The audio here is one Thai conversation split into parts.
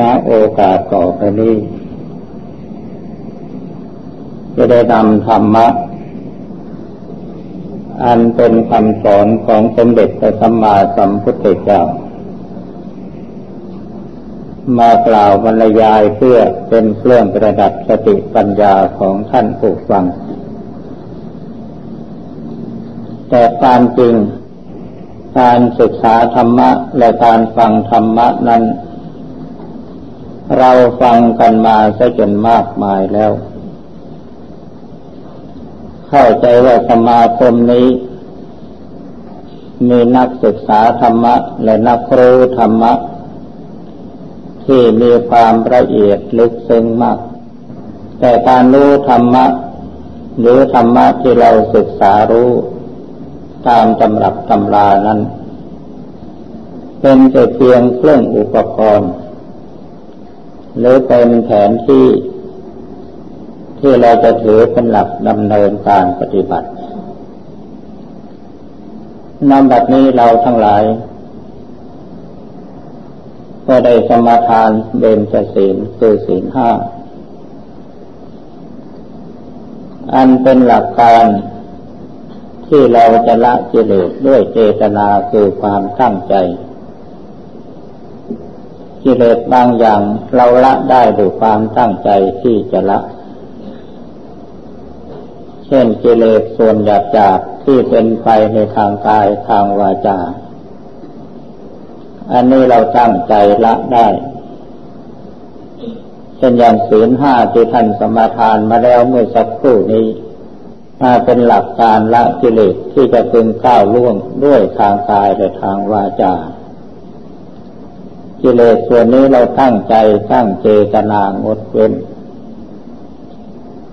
ณโอกาสต่อไปนี้ จะได้นำธรรมะ อันเป็นคำสอนของสมเด็จพระสัมมาสัมพุทธเจ้ามากล่าวบรรยายเพื่อเป็นเครื่องประดับสติปัญญาของท่านผู้ฟัง แต่ความจริงการศึกษาธรรมะและการฟังธรรมะนั้น เราฟังกันมาซะจนมากมายแล้ว เข้าใจว่าสมาคมนี้ มีนักศึกษาธรรมะ และนักครูธรรมะ ที่มีความละเอียดลึกซึ้งมาก แต่การรู้ธรรมะ หรือธรรมะที่เราศึกษารู้ตามตำรับตำรานั้น เป็นแต่เพียงเครื่องอุปกรณ์ หรือเป็นแผนที่ ที่เราจะถือเป็นหลักดำเนินการปฏิบัตินำแบบนี้เราทั้งหลาย ก็ได้สมาทานเบญจศีลคือศีลห้า อันเป็นหลักการที่เราจะละกิเลสด้วยเจตนาคือความตั้งใจ กิเลสบางอย่างเราละได้ด้วยความตั้งใจที่จะละ เช่นกิเลสส่วนหยาบจากที่เป็นไปในทางกายทางวาจา อันนี้เราตั้งใจละได้เช่นอย่างศีลห้าที่ท่านสมาทานมาแล้วเมื่อสักครู่นี้มาเป็นหลักการละกิเลสที่จะพึงก้าวล่วงด้วยทางกายและทางวาจา กิเลสส่วนนี้เราตั้งใจตั้งเจตนางดเว้น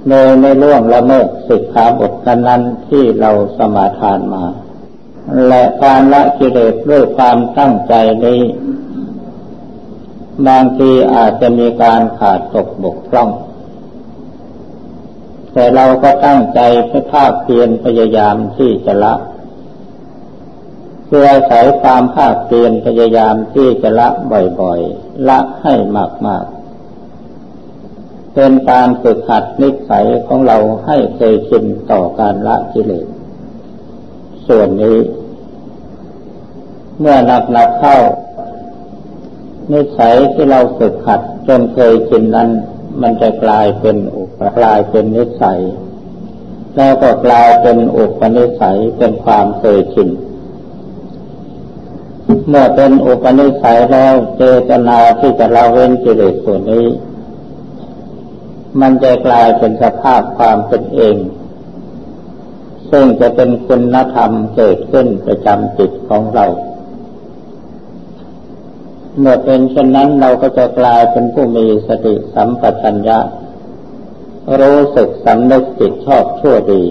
โดยไม่ล่วงละเมิดสิกขาบทนั้นที่เราสมาทานมา และการละกิเลสด้วยความตั้งใจนี้ บางทีอาจจะมีการขาดตกบกพร่อง แต่เราก็ตั้งใจเพื่อภาคเพียรพยายามที่จะละ เพื่ออาศัยความภาคเพียรพยายามที่จะละบ่อยๆ ละให้มากๆ เป็นการฝึกหัดนิสัยของเราให้เคยชินต่อการละกิเลส ส่วนนี้ เมื่อหนักหนักเข้า นิสัยที่เราฝึกหัดจนเคยชินนั้น มันจะกลายเป็นอุปกลายเป็นนิสัย แล้วก็กลายเป็นอุปนิสัยเป็นความเคยชิน เมื่อเป็นอุปนิสัยแล้วเจตนาที่จะละเว้นกิเลสส่วนนี้ มันจะกลายเป็นสภาพความเป็นเอง ซึ่งจะเป็นคุณธรรมเกิดขึ้นประจำจิตของเรา เมื่อเป็นเช่นนั้นเราก็จะกลายเป็นผู้มีสติสัมปชัญญะ รู้สึกสำนึกจิตชอบชั่วดี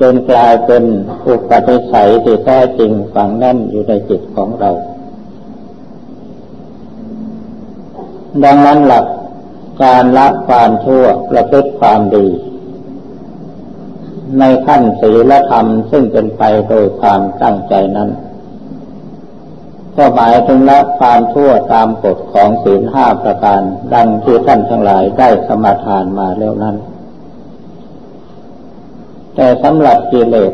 จนกลายเป็นอุปนิสัยที่แท้จริงฝังแน่นอยู่ในจิตของเรา ดังนั้นหลักการละความชั่วประพฤติความดี ในขั้นศีลธรรมซึ่งเป็นไปโดยความตั้งใจนั้น ก็หมายถึงละความทั่วตามกฎของศีลห้าประการ ดังที่ท่านทั้งหลายได้สมาทานมาแล้วนั้น แต่สำหรับกิเลส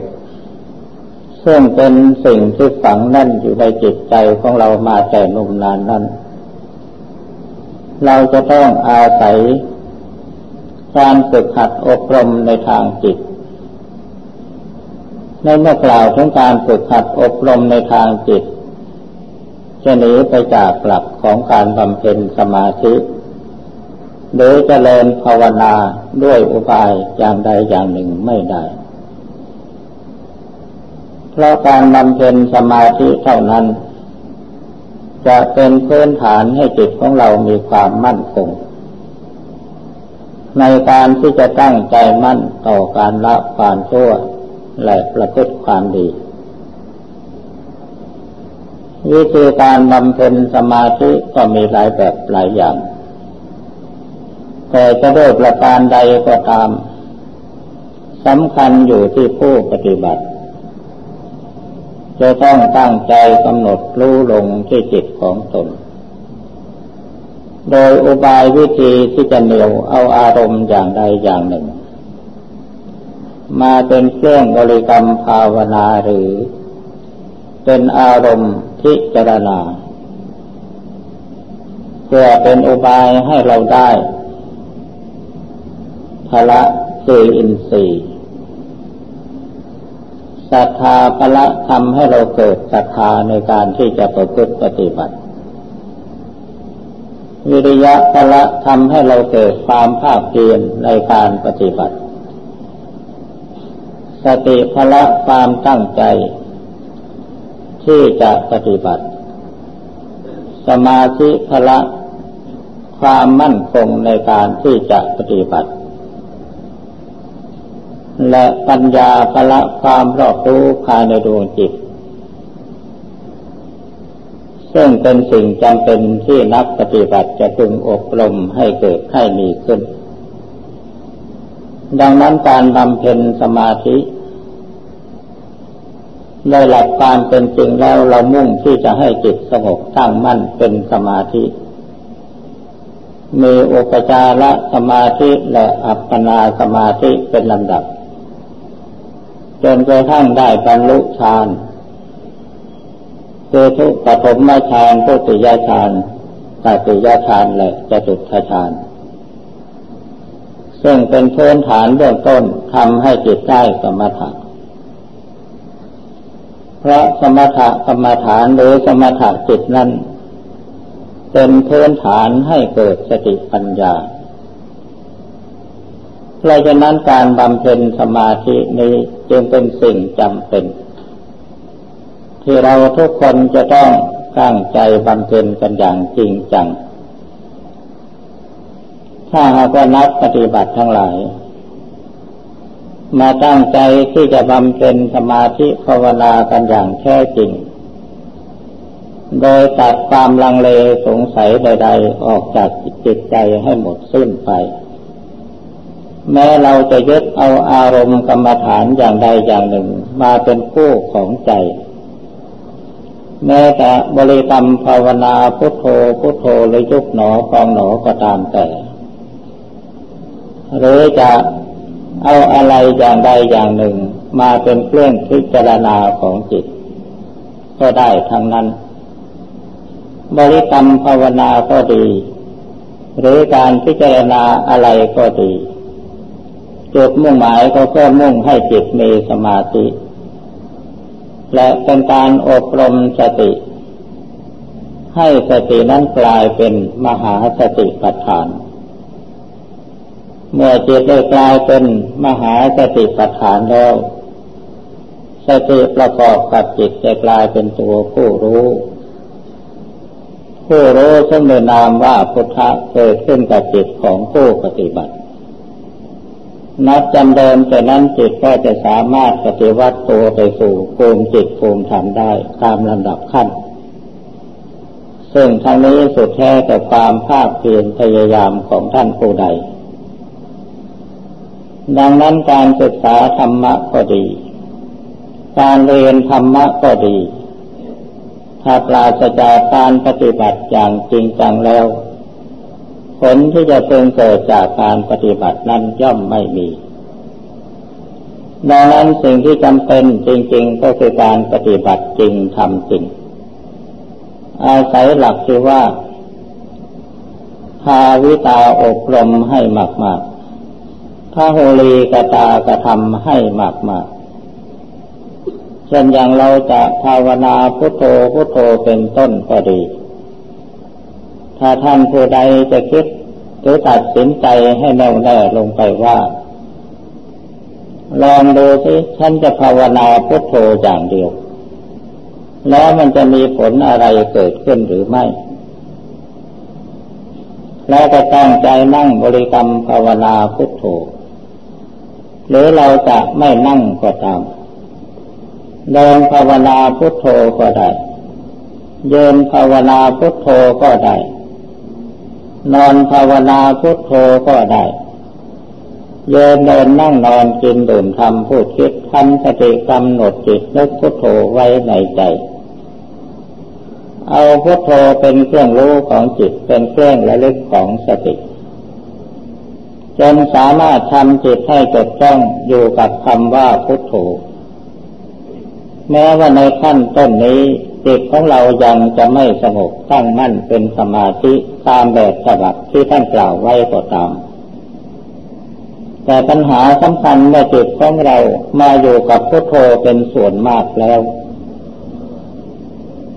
ซึ่งเป็นสิ่งที่ฝังแน่นอยู่ในจิตใจของเรามาแต่นุ่มนานนั้น เราจะต้องอาศัยการฝึกหัดอบรมในทางจิต ในเมื่อกล่าวถึงการฝึกหัดอบรมในทางจิต จะหนีไปจากหลักของการบำเพ็ญสมาธิหรือจเจริญภาวนาด้วยอุบายอย่างใดอย่างหนึ่งไม่ได้ เพราะการบำเพ็ญสมาธิเท่านั้น จะเป็นพื้นฐานให้จิตของเรามีความมั่นคง ในการที่จะตั้งใจมั่นต่อการละความชั่วและประพฤติความดี วิธีการบำเพ็ญสมาธิก็มีหลายแบบหลายอย่าง แต่จะด้วยประการใดก็ตามสำคัญอยู่ที่ผู้ปฏิบัติ จะต้องตั้งใจกำหนดรู้ลงที่จิตของตน โดยอุบายวิธีที่จะเหนียวเอาอารมณ์อย่างใดอย่างหนึ่ง มาเป็นเครื่องบริกรรมภาวนาหรือ เป็นอารมณ์พิจารณาเพื่อเป็นอุบายให้เราได้พละคืออินทรีย์ ศรัทธาพละทำให้เราเกิดศรัทธาในการที่จะประพฤติปฏิบัติ วิริยะพละทำให้เราเกิดความภาคเพียรในการปฏิบัติ สติพละความตั้งใจ ที่จะปฏิบัติ สมาธิพละความมั่นคงในการที่จะปฏิบัติ และปัญญาพละความรอบรู้ภายในดวงจิต ซึ่งเป็นสิ่งจำเป็นที่นักปฏิบัติจะพึงอบรมให้เกิดให้มีขึ้น ดังนั้นการบำเพ็ญสมาธิในหลักการเป็นจริงแล้วเรามุ่งที่จะให้จิตสงบตั้งมั่นเป็นสมาธิ มีอุปจารสมาธิและอัปปนาสมาธิเป็นลำดับ จนกระทั่งได้บรรลุฌานคือทุกปฐมฌานทุติยฌานตติยฌานและจตุตฌาน ซึ่งเป็นพื้นฐานเบื้องต้นทำให้จิตได้สมถะเพราะสมถะกรรมฐานหรือสมถะจิตนั้น เป็นพื้นฐานให้เกิดสติปัญญาเพราะฉะนั้นการบำเพ็ญสมาธินี้ จึงเป็นสิ่งจำเป็น ที่เราทุกคนจะต้องตั้งใจบำเพ็ญกันอย่างจริงจัง ถ้าหากว่านักปฏิบัติทั้งหลาย มาตั้งใจที่จะบำเพ็ญสมาธิภาวนากันอย่างแท้จริง โดยตัดความลังเลสงสัยใด ๆ ออกจากจิตใจให้หมดสิ้นไป แม้เราจะยึดเอาอารมณ์กรรมฐานอย่างใดอย่างหนึ่ง มาเป็นคู่ของใจ แม้แต่บริกรรมภาวนาพุทโธพุทโธหรือยุบหนอฟองหนอก็ตามแต่ หรือจะเอาอะไรอย่างใดอย่างหนึ่ง มาเป็นเครื่องพิจารณาของจิต ก็ได้ทั้งนั้น บริกรรมภาวนาก็ดี หรือการพิจารณาอะไรก็ดี จุดมุ่งหมายก็เพื่อมุ่งให้จิตมีสมาธิ และเป็นการอบรมสติ ให้สตินั้นกลายเป็นมหาสติปัฏฐาน เมื่อจิตได้กลายเป็นมหาสติปัฏฐานแล้ว สติประกอบกับจิตจะกลายเป็นตัวผู้รู้ผู้รู้ซึ่งในนามว่าพุทธะเกิดขึ้นกับจิตของผู้ปฏิบัติ นับจำเดิมแต่นั้นจิตก็จะสามารถปฏิวัติตัวไปสู่ภูมิจิตภูมิธรรมได้ตามลำดับขั้น ซึ่งทางนี้สุดแท้แต่ความภาคเพียรพยายามของท่านผู้ใด ดังนั้นการศึกษาธรรมะก็ดี การเรียนธรรมะก็ดี ถ้าปราศจากการปฏิบัติอย่างจริงจังแล้ว ผลที่จะเพิ่งเกิดจากการปฏิบัตินั้นย่อมไม่มี ดังนั้นสิ่งที่จำเป็นจริง ๆ ก็คือการปฏิบัติจริงทำจริง อาศัยหลักที่ว่าภาวิตาอบรมให้มากๆพระโหรีกตากระทำให้มากๆเช่นอย่างเราจะภาวนาพุทโธพุทโธเป็นต้นก็ดี ถ้าท่านผู้ใดจะคิดหรือตัดสินใจให้แน่วแน่ลงไปว่า ลองดูสิฉันจะภาวนาพุทโธอย่างเดียว แล้วมันจะมีผลอะไรเกิดขึ้นหรือไม่ แล้วก็ตั้งใจนั่งบริกรรมภาวนาพุทโธ หรือเราจะไม่นั่งก็ตามเดินภาวนาพุทโธก็ได้เยินภาวนาพุทโธก็ได้ นอนภาวนาพุทโธก็ได้เยินเดินนั่งนอนกินดื่มทำพูดคิดทำสติกำหนดจิตนึกพุทโธไว้ในใจ เอาพุทโธเป็นเครื่องรู้ของจิตเป็นเครื่องระลึกของสติจนสามารถทำจิตให้จดจ้องอยู่กับคำว่าพุทโธแม้ว่าในขั้นต้นนี้ จิตของเรายังจะไม่สงบตั้งมั่นเป็นสมาธิตามแบบฉบับที่ท่านกล่าวไว้ก็ตาม แต่ปัญหาสำคัญเมื่อจิตของเรามาอยู่กับพุทโธเป็นส่วนมากแล้ว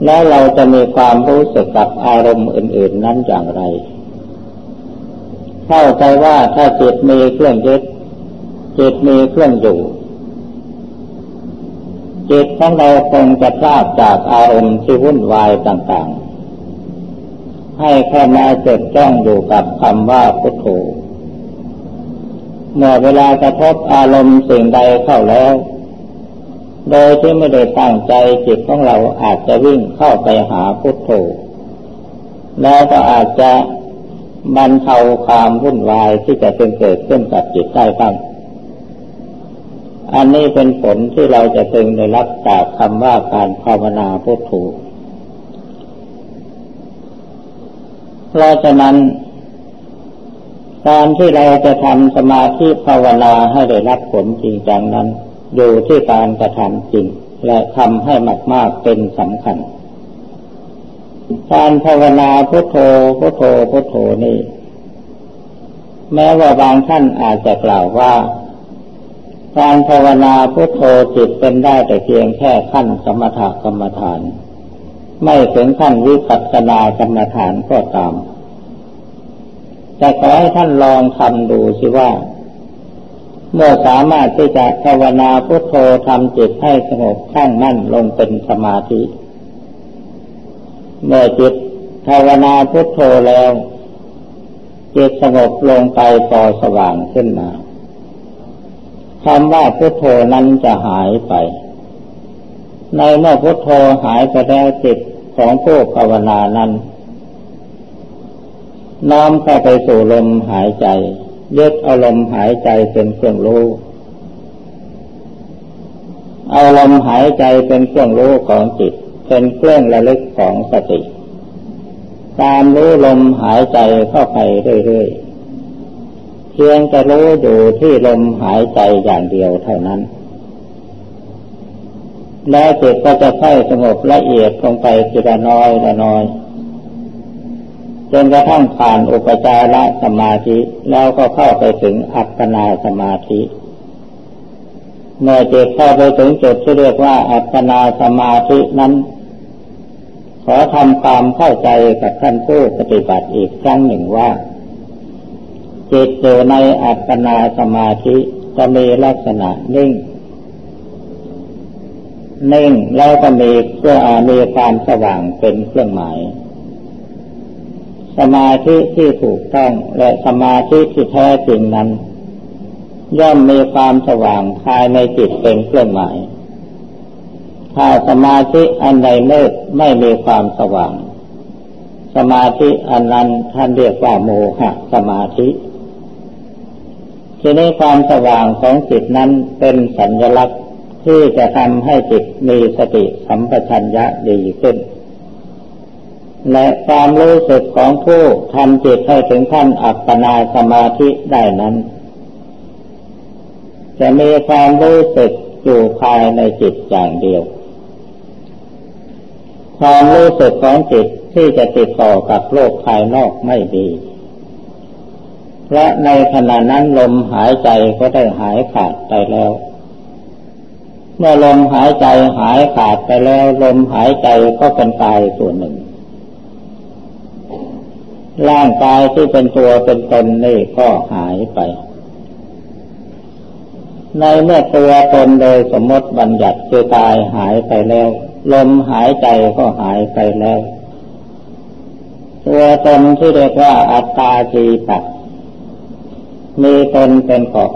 แล้วเราจะมีความรู้สึกกับอารมณ์อื่น ๆนั้นอย่างไร เข้าใจว่าถ้าจิตมีเครื่องยึดจิตมีเครื่องอยู่ จิตของเราคงจะพลาดจากอารมณ์ที่วุ่นวายต่างๆ ให้แค่มาจดจ้องอยู่กับคำว่าพุทโธเมื่อเวลากระทบอารมณ์สิ่งใดเข้าแล้ว โดยที่ไม่ได้ตั้งใจจิตของเราอาจจะวิ่งเข้าไปหาพุทโธ แล้วก็อาจจะบรรเทาความวุ่นวายที่จะเป็นเกิดขึ้นกับจิตได้บ้าง อันนี้เป็นผลที่เราจะพึงได้รับจากคำว่าการภาวนาพุทโธเพราะฉะนั้นการที่เราจะทำสมาธิภาวนาให้ได้รับผลจริงจังนั้น อยู่ที่การกระทำจริง และทำให้มาก ๆเป็นสำคัญ การภาวนาพุทโธพุทโธพุทโธนี่แม้ว่าบางท่านอาจจะกล่าวว่า การภาวนาพุทโธจิตเป็นได้แต่เพียงแค่ขั้นสมถกรรมฐาน ไม่ถึงขั้นวิปัสสนากรรมฐานก็ตาม แต่ขอให้ท่านลองทำดูสิว่า เมื่อสามารถที่จะภาวนาพุทโธทำจิตให้สงบข้งมั่นลงเป็นสมาธิ เมื่อจิตภาวนาพุทโธแล้วจิตสงบลงไปพอสว่างขึ้นมา คำว่าพุทโธนั้นจะหายไป ในเมื่อพุทโธหายไปแล้วจิตของผู้ภาวนานั้นน้อมเข้าไปสู่ลมหายใจยึดเอาลมหายใจเป็นเครื่องรู้ เอาลมหายใจเป็นเครื่องรู้ของจิต เป็นเครื่องระลึกของสติ ตามรู้ลมหายใจเข้าไปเรื่อยๆ เพียงจะรู้อยู่ที่ลมหายใจอย่างเดียวเท่านั้น แล้วจิตก็จะค่อยสงบละเอียดลงไปทีละน้อยละน้อยจนกระทั่งผ่านอุปจารสมาธิแล้วก็เข้าไปถึงอัปปนาสมาธิ เมื่อจิตเข้าไปถึงจุดที่เรียกว่าอัปปนาสมาธินั้น ขอทำความเข้าใจกับท่านผู้ปฏิบัติอีกครั้งหนึ่งว่า จิตอยู่ในอัปปนาสมาธิจะมีลักษณะนิ่ง นิ่งแล้วก็มีเพื่อมีความสว่างเป็นเครื่องหมาย สมาธิที่ถูกต้องและสมาธิที่แท้จริงนั้น ย่อมมีความสว่างภายในจิตเป็นเครื่องหมาย ถ้าสมาธิอันใดมืดไม่มีความสว่าง สมาธิอันนั้นท่านเรียกว่าโมหะสมาธิ ทีนี้ความสว่างของจิตนั้นเป็นสัญลักษณ์ที่จะทำให้จิตมีสติสัมปชัญญะดีขึ้น และความรู้สึกของผู้ทำจิตให้ถึงขั้นอัปปนาสมาธิได้นั้น จะมีความรู้สึกอยู่ภายในจิตอย่างเดียว ความรู้สึกของจิตที่จะติดต่อกับโลกภายนอกไม่ดี และในขณะนั้นลมหายใจก็ได้หายขาดไปแล้ว เมื่อลมหายใจหายขาดไปแล้ว ลมหายใจก็เป็นกายส่วนหนึ่ง ร่างกายที่เป็นตัวเป็นตนนี่ก็หายไป ในเมื่อตัวตนโดยสมมติบัญญัติคือกายหายไปแล้ว ลมหายใจก็หายไปแล้ว ตัวตนที่เรียกว่าอัตตาจีปัต มีตนเป็นเกาะ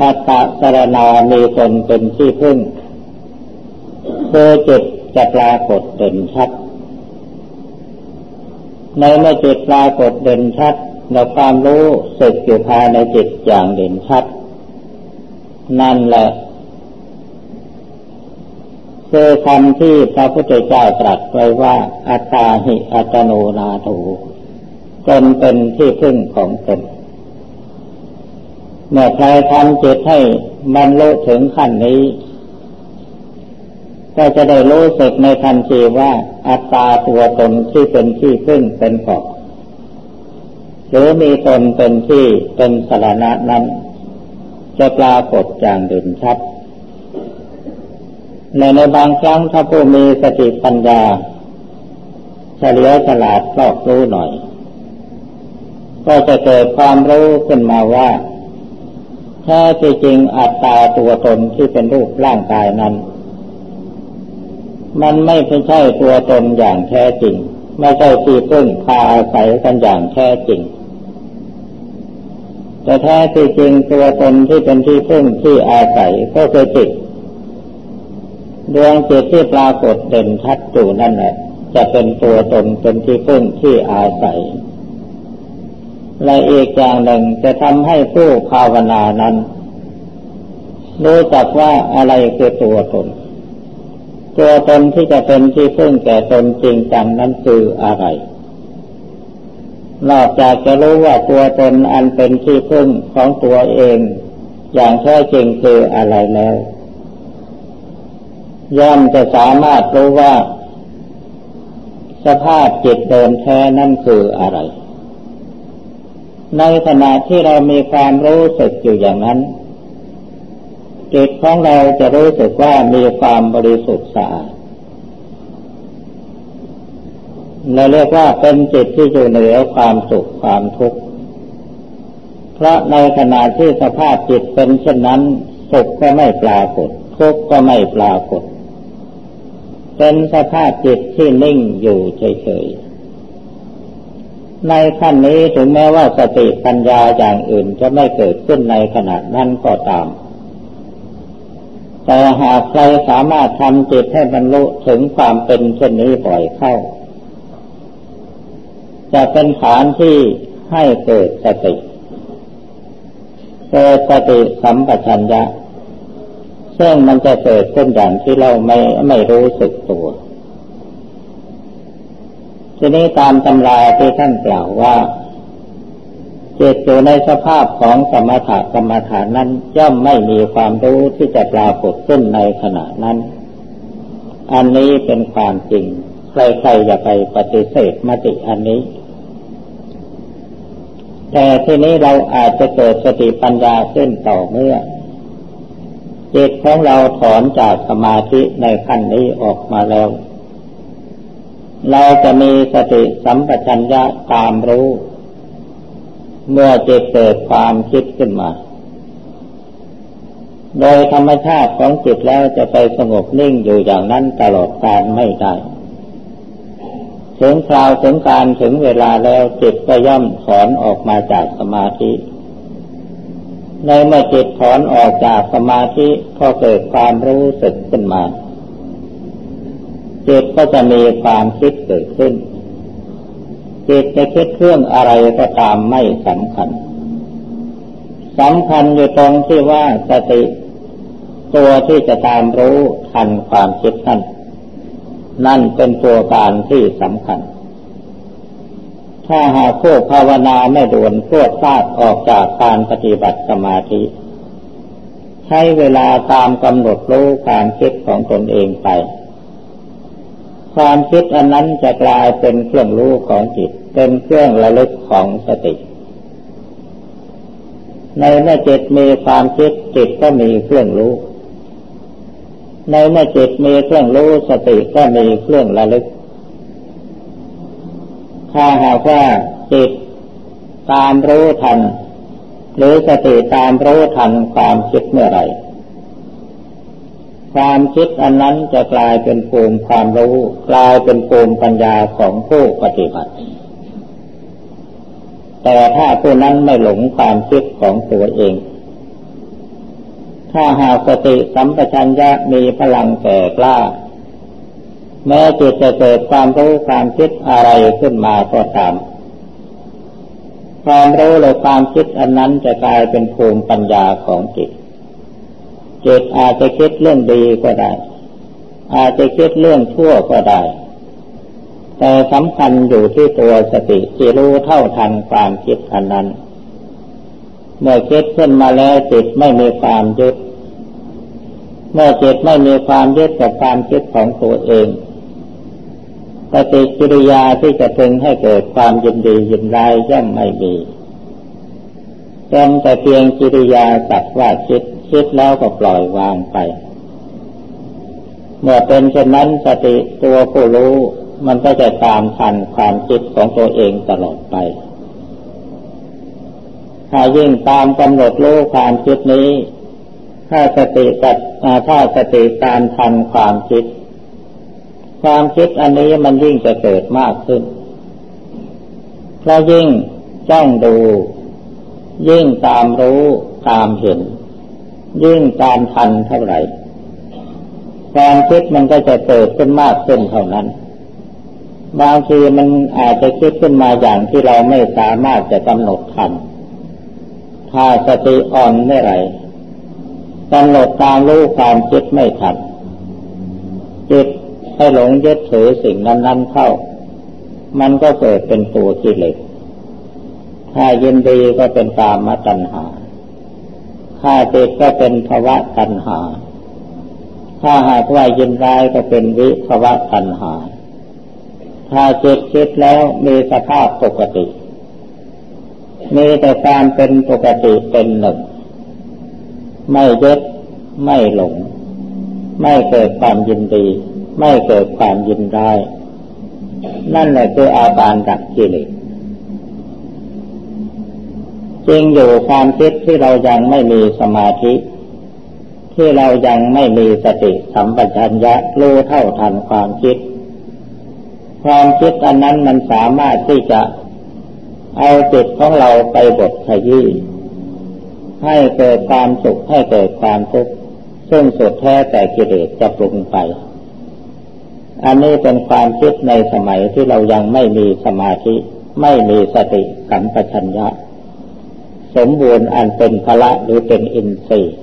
อัตตะสรณามีตนเป็นที่พึ่งคือจิตจะปรากฏเด่นชัด ในเมื่อจิตปรากฏเด่นชัดเราความรู้สึกอยู่ภายในจิตอย่างเด่นชัด นั่นแหละคือคำที่พระพุทธเจ้าตรัสไว้ว่า อัตตาหิอัตโนนาโถตนเป็นที่พึ่งของตน เมื่อใครทำจิตให้บรรลุถึงขั้นนี้ ก็จะได้รู้สึกในทันทีว่าอัตตาตัวตนที่เป็นที่พึ่งเป็นเกาะหรือมีตนเป็นที่เป็นสารณะนั้น จะปรากฏอย่างเด่นชัดในในบางครั้งถ้าผู้มีสติปัญญาเฉลียวฉลาดรอบรู้หน่อย ก็จะเกิดความรู้ขึ้นมาว่า แท้ที่จริงอัตตาตัวตนที่เป็นรูปร่างกายนั้น มันไม่ใช่ตัวตนอย่างแท้จริง ไม่ใช่ที่พึ่งพาอาศัยกันอย่างแท้จริง แต่แท้ที่จริงตัวตนที่เป็นที่พึ่งที่อาศัยก็คือจิตดวงจิตที่ปรากฏเด่นชัดอยู่นั่นแหละจะเป็นตัวตนเป็นที่พึ่งที่อาศัย และอีกอย่างหนึ่งจะทำให้ผู้ภาวนานั้น รู้จักว่าอะไรคือตัวตน ตัวตนที่จะเป็นที่พึ่งแก่ตนจริงจังนั้นคืออะไร นอกจากจะรู้ว่าตัวตนอันเป็นที่พึ่งของตัวเอง อย่างแท้จริงคืออะไรแล้วย่อมจะสามารถรู้ว่า สภาพจิตเดิมแท้นั่นคืออะไร ในขณะที่เรามีความรู้สึกอยู่อย่างนั้นจิตของเราจะรู้สึกว่ามีความบริสุทธิ์สะอาดเราเรียกว่าเป็นจิตที่อยู่เหนือความสุขความทุกข์ เพราะในขณะที่สภาพจิตเป็นเช่นนั้น สุขก็ไม่ปรากฏ ทุกข์ก็ไม่ปรากฏ เป็นสภาพจิตที่นิ่งอยู่เฉยๆ ในขั้นนี้ถึงแม้ว่าสติปัญญาอย่างอื่นจะไม่เกิดขึ้นในขณะนั้นก็ตาม แต่หากใครสามารถทำจิตให้บรรลุถึงความเป็นเช่นนี้บ่อยเข้า จะเป็นฐานที่ให้เกิดสติเกิดสติสัมปชัญญะ ซึ่งมันจะเกิดขึ้นอย่างที่เราไม่ไม่รู้สึกตัว ทีนี้ตามตำราที่ท่านกล่าวว่าเจตอยู่ในสภาพของสมถะกรรมฐานนั้นย่อมไม่มีความรู้ที่จะปรากฏขึ้นในขณะนั้น อันนี้เป็นความจริง ใครๆอย่าไปปฏิเสธมติอันนี้ แต่ทีนี้เราอาจจะเกิดสติปัญญาขึ้นต่อเมื่อจิตของเราถอนจากสมาธิในขั้นนี้ออกมาแล้ว เราจะมีสติสัมปชัญญะตามรู้ เมื่อจิตเกิดความคิดขึ้นมา โดยธรรมชาติของจิตแล้วจะไปสงบนิ่งอยู่อย่างนั้นตลอดการไม่ได้ถึงคราวถึงการถึงเวลาแล้วจิตก็ย่อมถอนออกมาจากสมาธิ ในเมื่อจิตถอนออกจากสมาธิก็เกิดความรู้สึกขึ้นมา จิตก็จะมีความคิดเกิดขึ้น จิตจะคิดเครื่องอะไรก็ตามไม่สำคัญสำคัญอยู่ตรงที่ว่าสติ ตัวที่จะตามรู้ทันความคิดนั่นนั่นเป็นตัวการที่สำคัญ ถ้าหากผู้ภาวนาไม่ด่วนพวดพลาดออกจากการปฏิบัติสมาธิ ใช้เวลาตามกำหนดรู้การคิดของตนเองไป ความคิดอันนั้นจะกลายเป็นเครื่องรู้ของจิต เป็นเครื่องระลึกของสติ ในเมื่อจิตมีความคิดจิตก็มีเครื่องรู้ ในเมื่อจิตมีเครื่องรู้สติก็มีเครื่องระลึก ถ้าหากว่าจิตตามรู้ทัน หรือสติตามรู้ทันความคิดเมื่อไร ความคิดอันนั้นจะกลายเป็นภูมิความรู้ กลายเป็นภูมิปัญญาของผู้ปฏิบัติ แต่ถ้าผู้นั้นไม่หลงความคิดของตัวเอง ถ้าหากสติสัมปชัญญะมีพลังแก่กล้า แม้จิตจะเกิดความรู้ความคิดอะไรขึ้นมาก็ตามความรู้หรือความคิดอันนั้นจะกลายเป็นภูมิปัญญาของจิต จิตอาจจะคิดเรื่องดีก็ได้ อาจจะคิดเรื่องชั่วก็ได้ แต่สำคัญอยู่ที่ตัวสติที่รู้เท่าทันความคิดอันนั้น เมื่อคิดขึ้นมาแล้วจิตไม่มีความยึด เมื่อจิตไม่มีความยึดกับความคิดของตัวเองปฏิกิริยาที่จะถึงให้เกิดความยินดียินร้ายย่อมไม่มีเป็นแต่เพียงกิริยาสัตว์ว่าคิด คิดแล้วก็ปล่อยวางไป เมื่อเป็นเช่นนั้นสติตัวผู้รู้มันก็จะตามทันความคิดของตัวเองตลอดไป ถ้ายิ่งตามกำหนดรู้ความคิดนี้ ถ้าสติตัดถ้าสติตามทันความคิด ความคิดอันนี้มันยิ่งจะเกิดมากขึ้นเพราะยิ่งจ้องดู ยิ่งตามรู้ตามเห็น ยิ่งตามทันเท่าไหร่ความคิดมันก็จะเกิดขึ้นมากขึ้นเท่านั้น บางทีมันอาจจะคิดขึ้นมาอย่างที่เราไม่สามารถจะกำหนดทันถ้าสติอ่อนเมื่อไหร่กำหนดตามรู้ความคิดไม่ทันจิตให้หลงยึดถือสิ่งนั้น ๆ เข้า มันก็เกิดเป็นตัวกิเลสถ้ายินดีก็เป็นกามมตัณหา ถ้าติดก็เป็นภวะตัณหา ถ้าหากว่ายินร้ายก็เป็นวิภวะตัณหา ถ้าจิตคิดแล้วมีสภาพปกติ มีแต่ความเป็นปกติเป็นหนึ่ง ไม่ยึดไม่หลง ไม่เกิดความยินดี ไม่เกิดความยินร้าย นั่นแหละคืออาการดับกิเลส จริงอยู่ความคิดที่เรายังไม่มีสมาธิ ที่เรายังไม่มีสติสัมปชัญญะรู้เท่าทันความคิด ความคิดอันนั้นมันสามารถที่จะเอาจิตของเราไปบดขยี้ให้เกิดความสุขให้เกิดความทุกข์ซึ่งสุดแท้แต่กิเลสจะปรุงไป อันนี้เป็นความคิดในสมัยที่เรายังไม่มีสมาธิ ไม่มีสติสัมปชัญญะ สมบูรณ์อันเป็นพละหรือเป็นอินทรีย์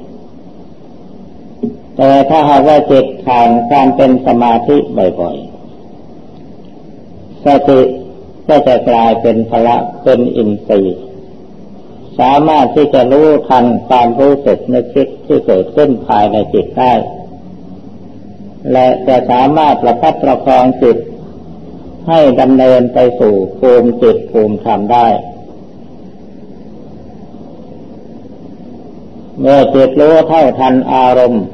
แต่ถ้าหากว่าจิตผ่านการเป็นสมาธิบ่อยๆสติก็จะกลายเป็นพละเป็นอินทรีย์สามารถที่จะรู้ทันความรู้สึกนึกคิดที่เกิดขึ้นภายในจิตได้ และจะสามารถประพัดประคองจิตให้ดำเนินไปสู่ภูมิจิตภูมิธรรมได้ เมื่อจิตรู้เท่าทันอารมณ์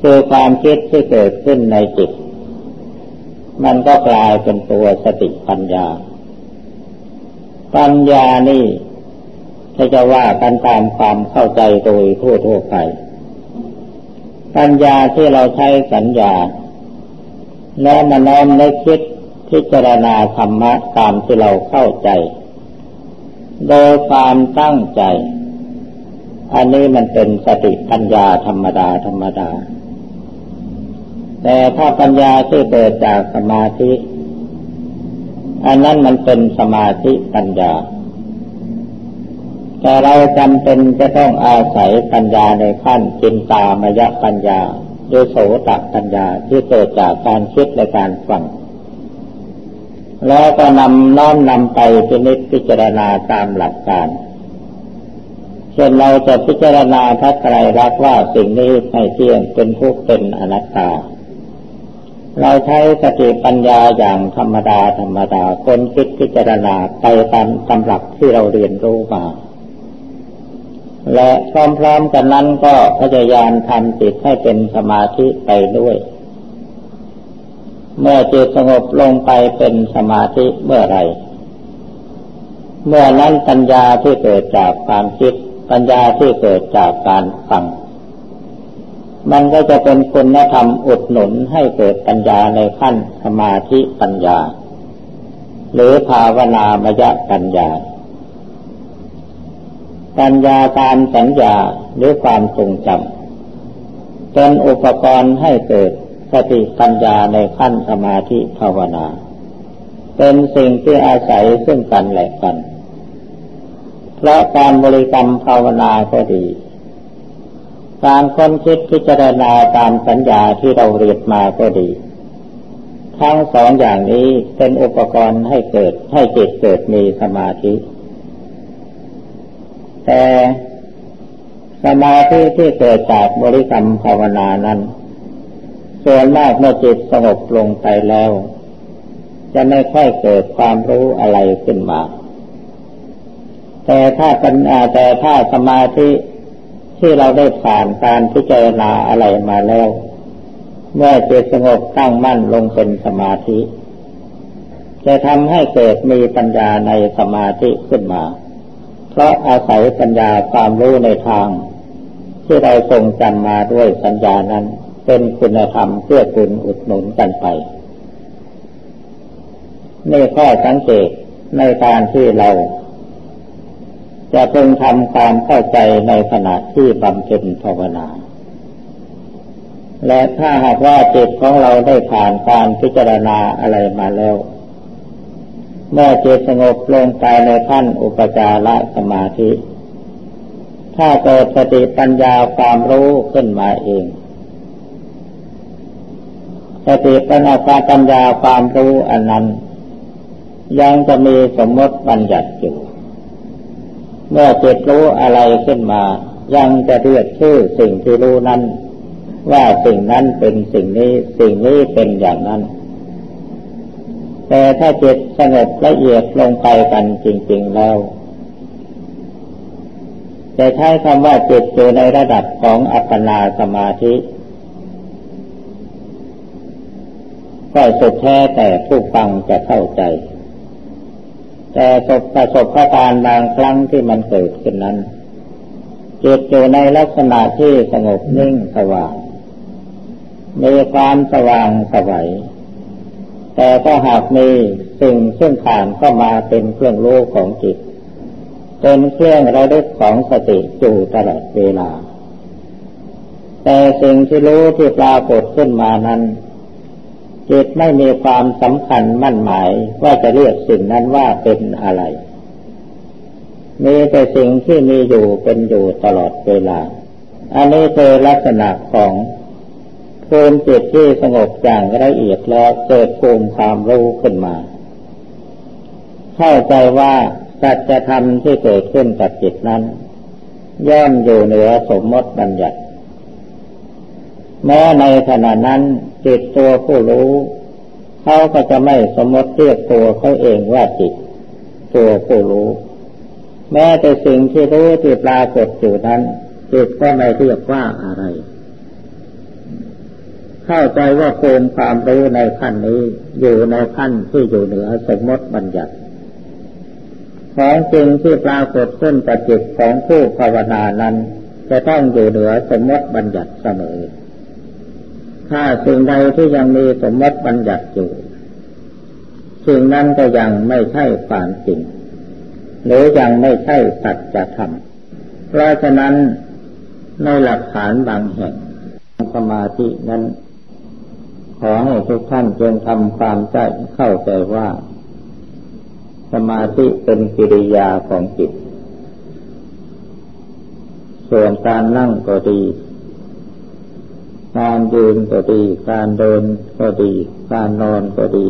คือความคิดที่เกิดขึ้นในจิต มันก็กลายเป็นตัวสติปัญญา ปัญญานี่ถ้าจะว่ากันตามความเข้าใจโดยทั่วทั่วไป ปัญญาที่เราใช้สัญญา แล้วมาน้อมในคิดพิจารณาธรรมะตามที่เราเข้าใจ โดยความตั้งใจ อันนี้มันเป็นสติปัญญาธรรมดาธรรมดา แต่ถ้าปัญญาที่เกิดจากสมาธิ อันนั้นมันเป็นสมาธิปัญญา แต่เราจำเป็นจะต้องอาศัยปัญญาในขั้นจินตามยปัญญาโดยโสตปัญญาที่เกิดจากการคิดและการฟังแล้วก็นำน้อมนำไปพินิจพิจารณาตามหลักการ ช่นเราจะพิจารณาทัศไตรรักว่าสิ่งนี้ไม่เที่ยงเป็นทุกข์เป็นอนัตตา เราใช้สติปัญญาอย่างธรรมดาธรรมดาคนคิดพิจารณาไปตามตำรับที่เราเรียนรู้มาและพร้อมๆกันนั้นก็พยายามทำจิตให้เป็นสมาธิไปด้วย เมื่อจิตสงบลงไปเป็นสมาธิเมื่อไร เมื่อนั้นปัญญาที่เกิดจากความคิด ปัญญาที่เกิดจากการฟัง มันก็จะเป็นคุณธรรมอุดหนุนให้เกิดปัญญาในขั้นสมาธิปัญญา หรือภาวนามยปัญญา ปัญญาตามสัญญาหรือความทรงจำเป็นอุปกรณ์ให้เกิดสติปัญญาในขั้นสมาธิภาวนา เป็นสิ่งที่อาศัยซึ่งกันและกัน เพราะการบริกรรมภาวนาก็ดี การค้นคิดพิจารณาตามสัญญาที่เราเรียนมาก็ดี ทั้งสองอย่างนี้เป็นอุปกรณ์ให้เกิดให้จิตเกิดมีสมาธิ แต่สมาธิที่เกิดจากบริกรรมภาวนานั้น ส่วนมากเมื่อจิตสงบลงไปแล้ว จะไม่ค่อยเกิดความรู้อะไรขึ้นมา แต่ถ้าปัญญาแต่ถ้าสมาธิที่เราได้ผ่านการพิจารณาอะไรมาแล้ว เมื่อจิตสงบตั้งมั่นลงเป็นสมาธิ จะทำให้เกิดมีปัญญาในสมาธิขึ้นมา เพราะอาศัยปัญญาความรู้ในทาง ที่เราทรงจำมาด้วยสัญญานั้น เป็นคุณธรรมเพื่อคุณอุดหนุนกันไปนี่ข้อสังเกตในการที่เรา จะเพึงทำความเข้าใจในขณะที่บำเพ็ญภาวนา และถ้าหากว่าจิตของเราได้ผ่านการพิจารณาอะไรมาแล้ว เมื่อจิตสงบลงไปในขั้นอุปจารสมาธิ ถ้าเกิดสติปัญญาความรู้ขึ้นมาเองสติปัญญาปัญญาความรู้อันนั้น ยังจะมีสมมติบัญญัติอยู่ เมื่อจิตรู้อะไรขึ้นมา ยังจะเรียกชื่อสิ่งที่รู้นั้น ว่าสิ่งนั้นเป็นสิ่งนี้สิ่งนี้เป็นอย่างนั้น แต่ถ้าจิตสงบละเอียดลงไปกันจริง ๆแล้วจะใช้คำว่าจิตอยู่ในระดับของอัปปนาสมาธิก็สุดแท้แต่ผู้ฟังจะเข้าใจ แต่ประสบการณ์บางครั้งที่มันเกิดขึ้นนั้นจิตอยู่ในลักษณะที่สงบนิ่งสว่างมีความสว่างสวัยแต่ก็หากมีสิ่งซึ่งผ่านเข้ามาเป็นเครื่องรู้ของจิต เป็นเครื่องระลึกของสติอยู่ตลอดเวลา แต่สิ่งที่รู้ที่ปรากฏขึ้นมานั้น จิตไม่มีความสำคัญมั่นหมายว่าจะเรียกสิ่งนั้นว่าเป็นอะไร มีแต่สิ่งที่มีอยู่เป็นอยู่ตลอดเวลา อันนี้คือลักษณะของภูมิจิตที่สงบอย่างละเอียดแล้วเกิดภูมิความรู้ขึ้นมา เข้าใจว่าสัจธรรมที่เกิดขึ้นกับจิตนั้น ย่อมอยู่เหนือสมมติบัญญัติ แม้ในขณะนั้น จิตตัวผู้รู้เขาก็จะไม่สมมติเรียกตัวเขาเองว่าจิต ตัวผู้รู้ แม้แต่สิ่งที่รู้ที่ปรากฏอยู่นั้นจิตก็ไม่เรียกว่าอะไร เข้าใจว่าภูมิความรู้ในขั้นนี้อยู่ในขั้นที่อยู่เหนือสมมติบัญญัติของจริงที่ปรากฏขึ้นกับจิตของผู้ภาวนานั้น จะต้องอยู่เหนือสมมติบัญญัติเสมอ ถ้าสิ่งใดที่ยังมีสมมติบัญญัติอยู่สิ่งนั้นก็ยังไม่ใช่ความจริง หรือยังไม่ใช่สัจธรรมเพราะฉะนั้นในหลักฐานบางแห่งสมาธินั้น ขอให้ทุกท่านจงทำความใจเข้าใจว่า สมาธิเป็นกิริยาของจิต ส่วนการนั่งก็ดี การยืนก็ดี การเดินก็ดี การนอนก็ดี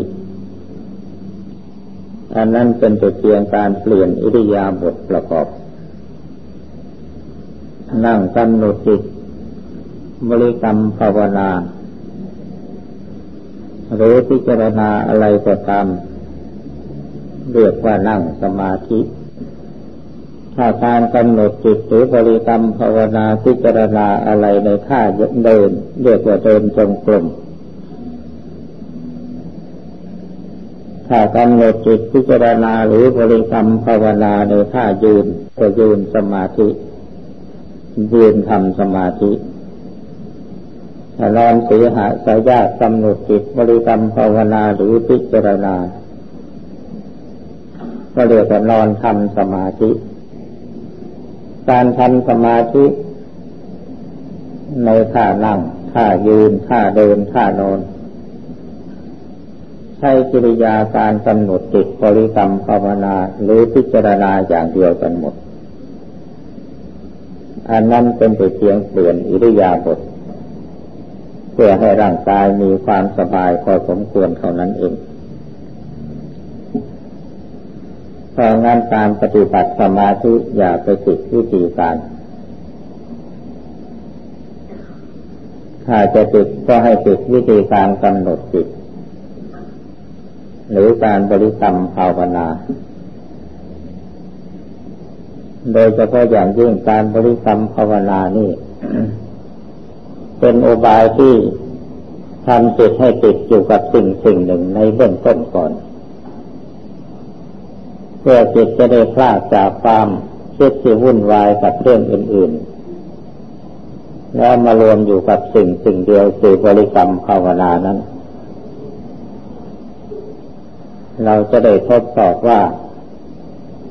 อันนั้นเป็นแต่เพียงการเปลี่ยนอิริยาบถประกอบ นั่งกำหนดจิตบริกรรมภาวนา หรือพิจารณาอะไรก็ตามเรียกว่านั่งสมาธิ ถ้าการกำหนดจิตหรือบริกรรมภาวนาพิจารณาอะไรในท่าเดิน เรียกว่าเดินจงกรมถ้ากำหนดจิตพิจารณาหรือบริกรรมภาวนาในท่ายืนก็ยืนสมาธิยืนทำสมาธิถ้านอนสีหาสายากำหนดจิตบริกรรมภาวนาหรือพิจารณาก็เรียกว่านอนทำสมาธิ การทำสมาธิ ในท่านั่งท่ายืนท่าเดินท่านอน ใช้กิริยาการกำหนดจิตบริกรรมภาวนาหรือพิจารณาอย่างเดียวกันหมด อันนั้นเป็นแต่เพียงเปลี่ยนอิริยาบถเพื่อให้ร่างกายมีความสบายพอสมควรเท่านั้นเองเพราะงั้นการปฏิบัติสมาธิอย่าไปติดวิธีการ ถ้าจะติดก็ให้ติดวิธีการกำหนดจิต หรือการบริกรรมภาวนา โดยเฉพาะอย่างยิ่งการบริกรรมภาวนานี่ เป็นโอบายที่ทำจิตให้ติดอยู่กับสิ่งสิ่งหนึ่งในเบื้องต้นก่อน เพื่อจิตจะได้พลาดจากความคิดที่วุ่นวายกับเรื่องอื่น ๆ แล้วมารวมอยู่กับสิ่งสิ่งเดียวคือบริกรรมภาวนานั้น เราจะได้ทดสอบว่า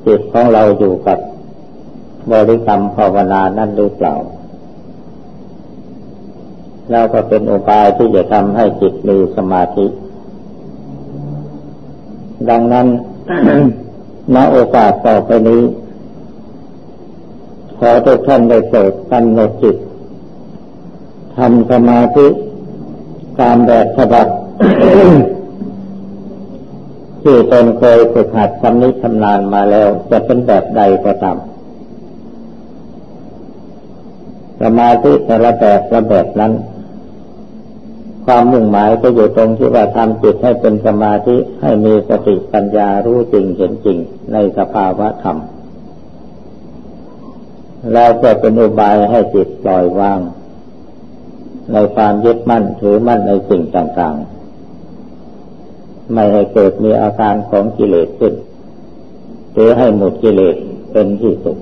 จิตของเราอยู่กับบริกรรมภาวนานั่นหรือเปล่าแล้วก็เป็นอุบายที่จะทำให้จิตมีสมาธิ ดังนั้น ณโอกาสต่อไปนี้ ขอทุกท่านได้โปรดกำหนดจิตทำสมาธิตามแบบฉบับที่ตนเคยฝึกหัดชำนิชำนาญมาแล้ว จะเป็นแบบใดก็ตามสมาธิแต่ละแบบละแบบนั้น ความมุ่งหมายก็อยู่ตรงที่ว่าทำจิตให้เป็นสมาธิให้มีสติปัญญารู้จริงเห็นจริงในสภาวะธรรม แล้วก็เป็นอุบายให้จิตปล่อยวาง ในความยึดมั่นถือมั่นในสิ่งต่างๆ ไม่ให้เกิดมีอาการของกิเลสขึ้น หรือให้หมดกิเลสเป็นที่สุด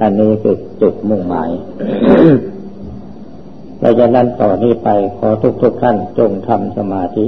อันนี้คือจุดมุ่งหมาย เราจะนั้นต่อนนี้ไปขอทุกๆทท่านจงทำสมาธิ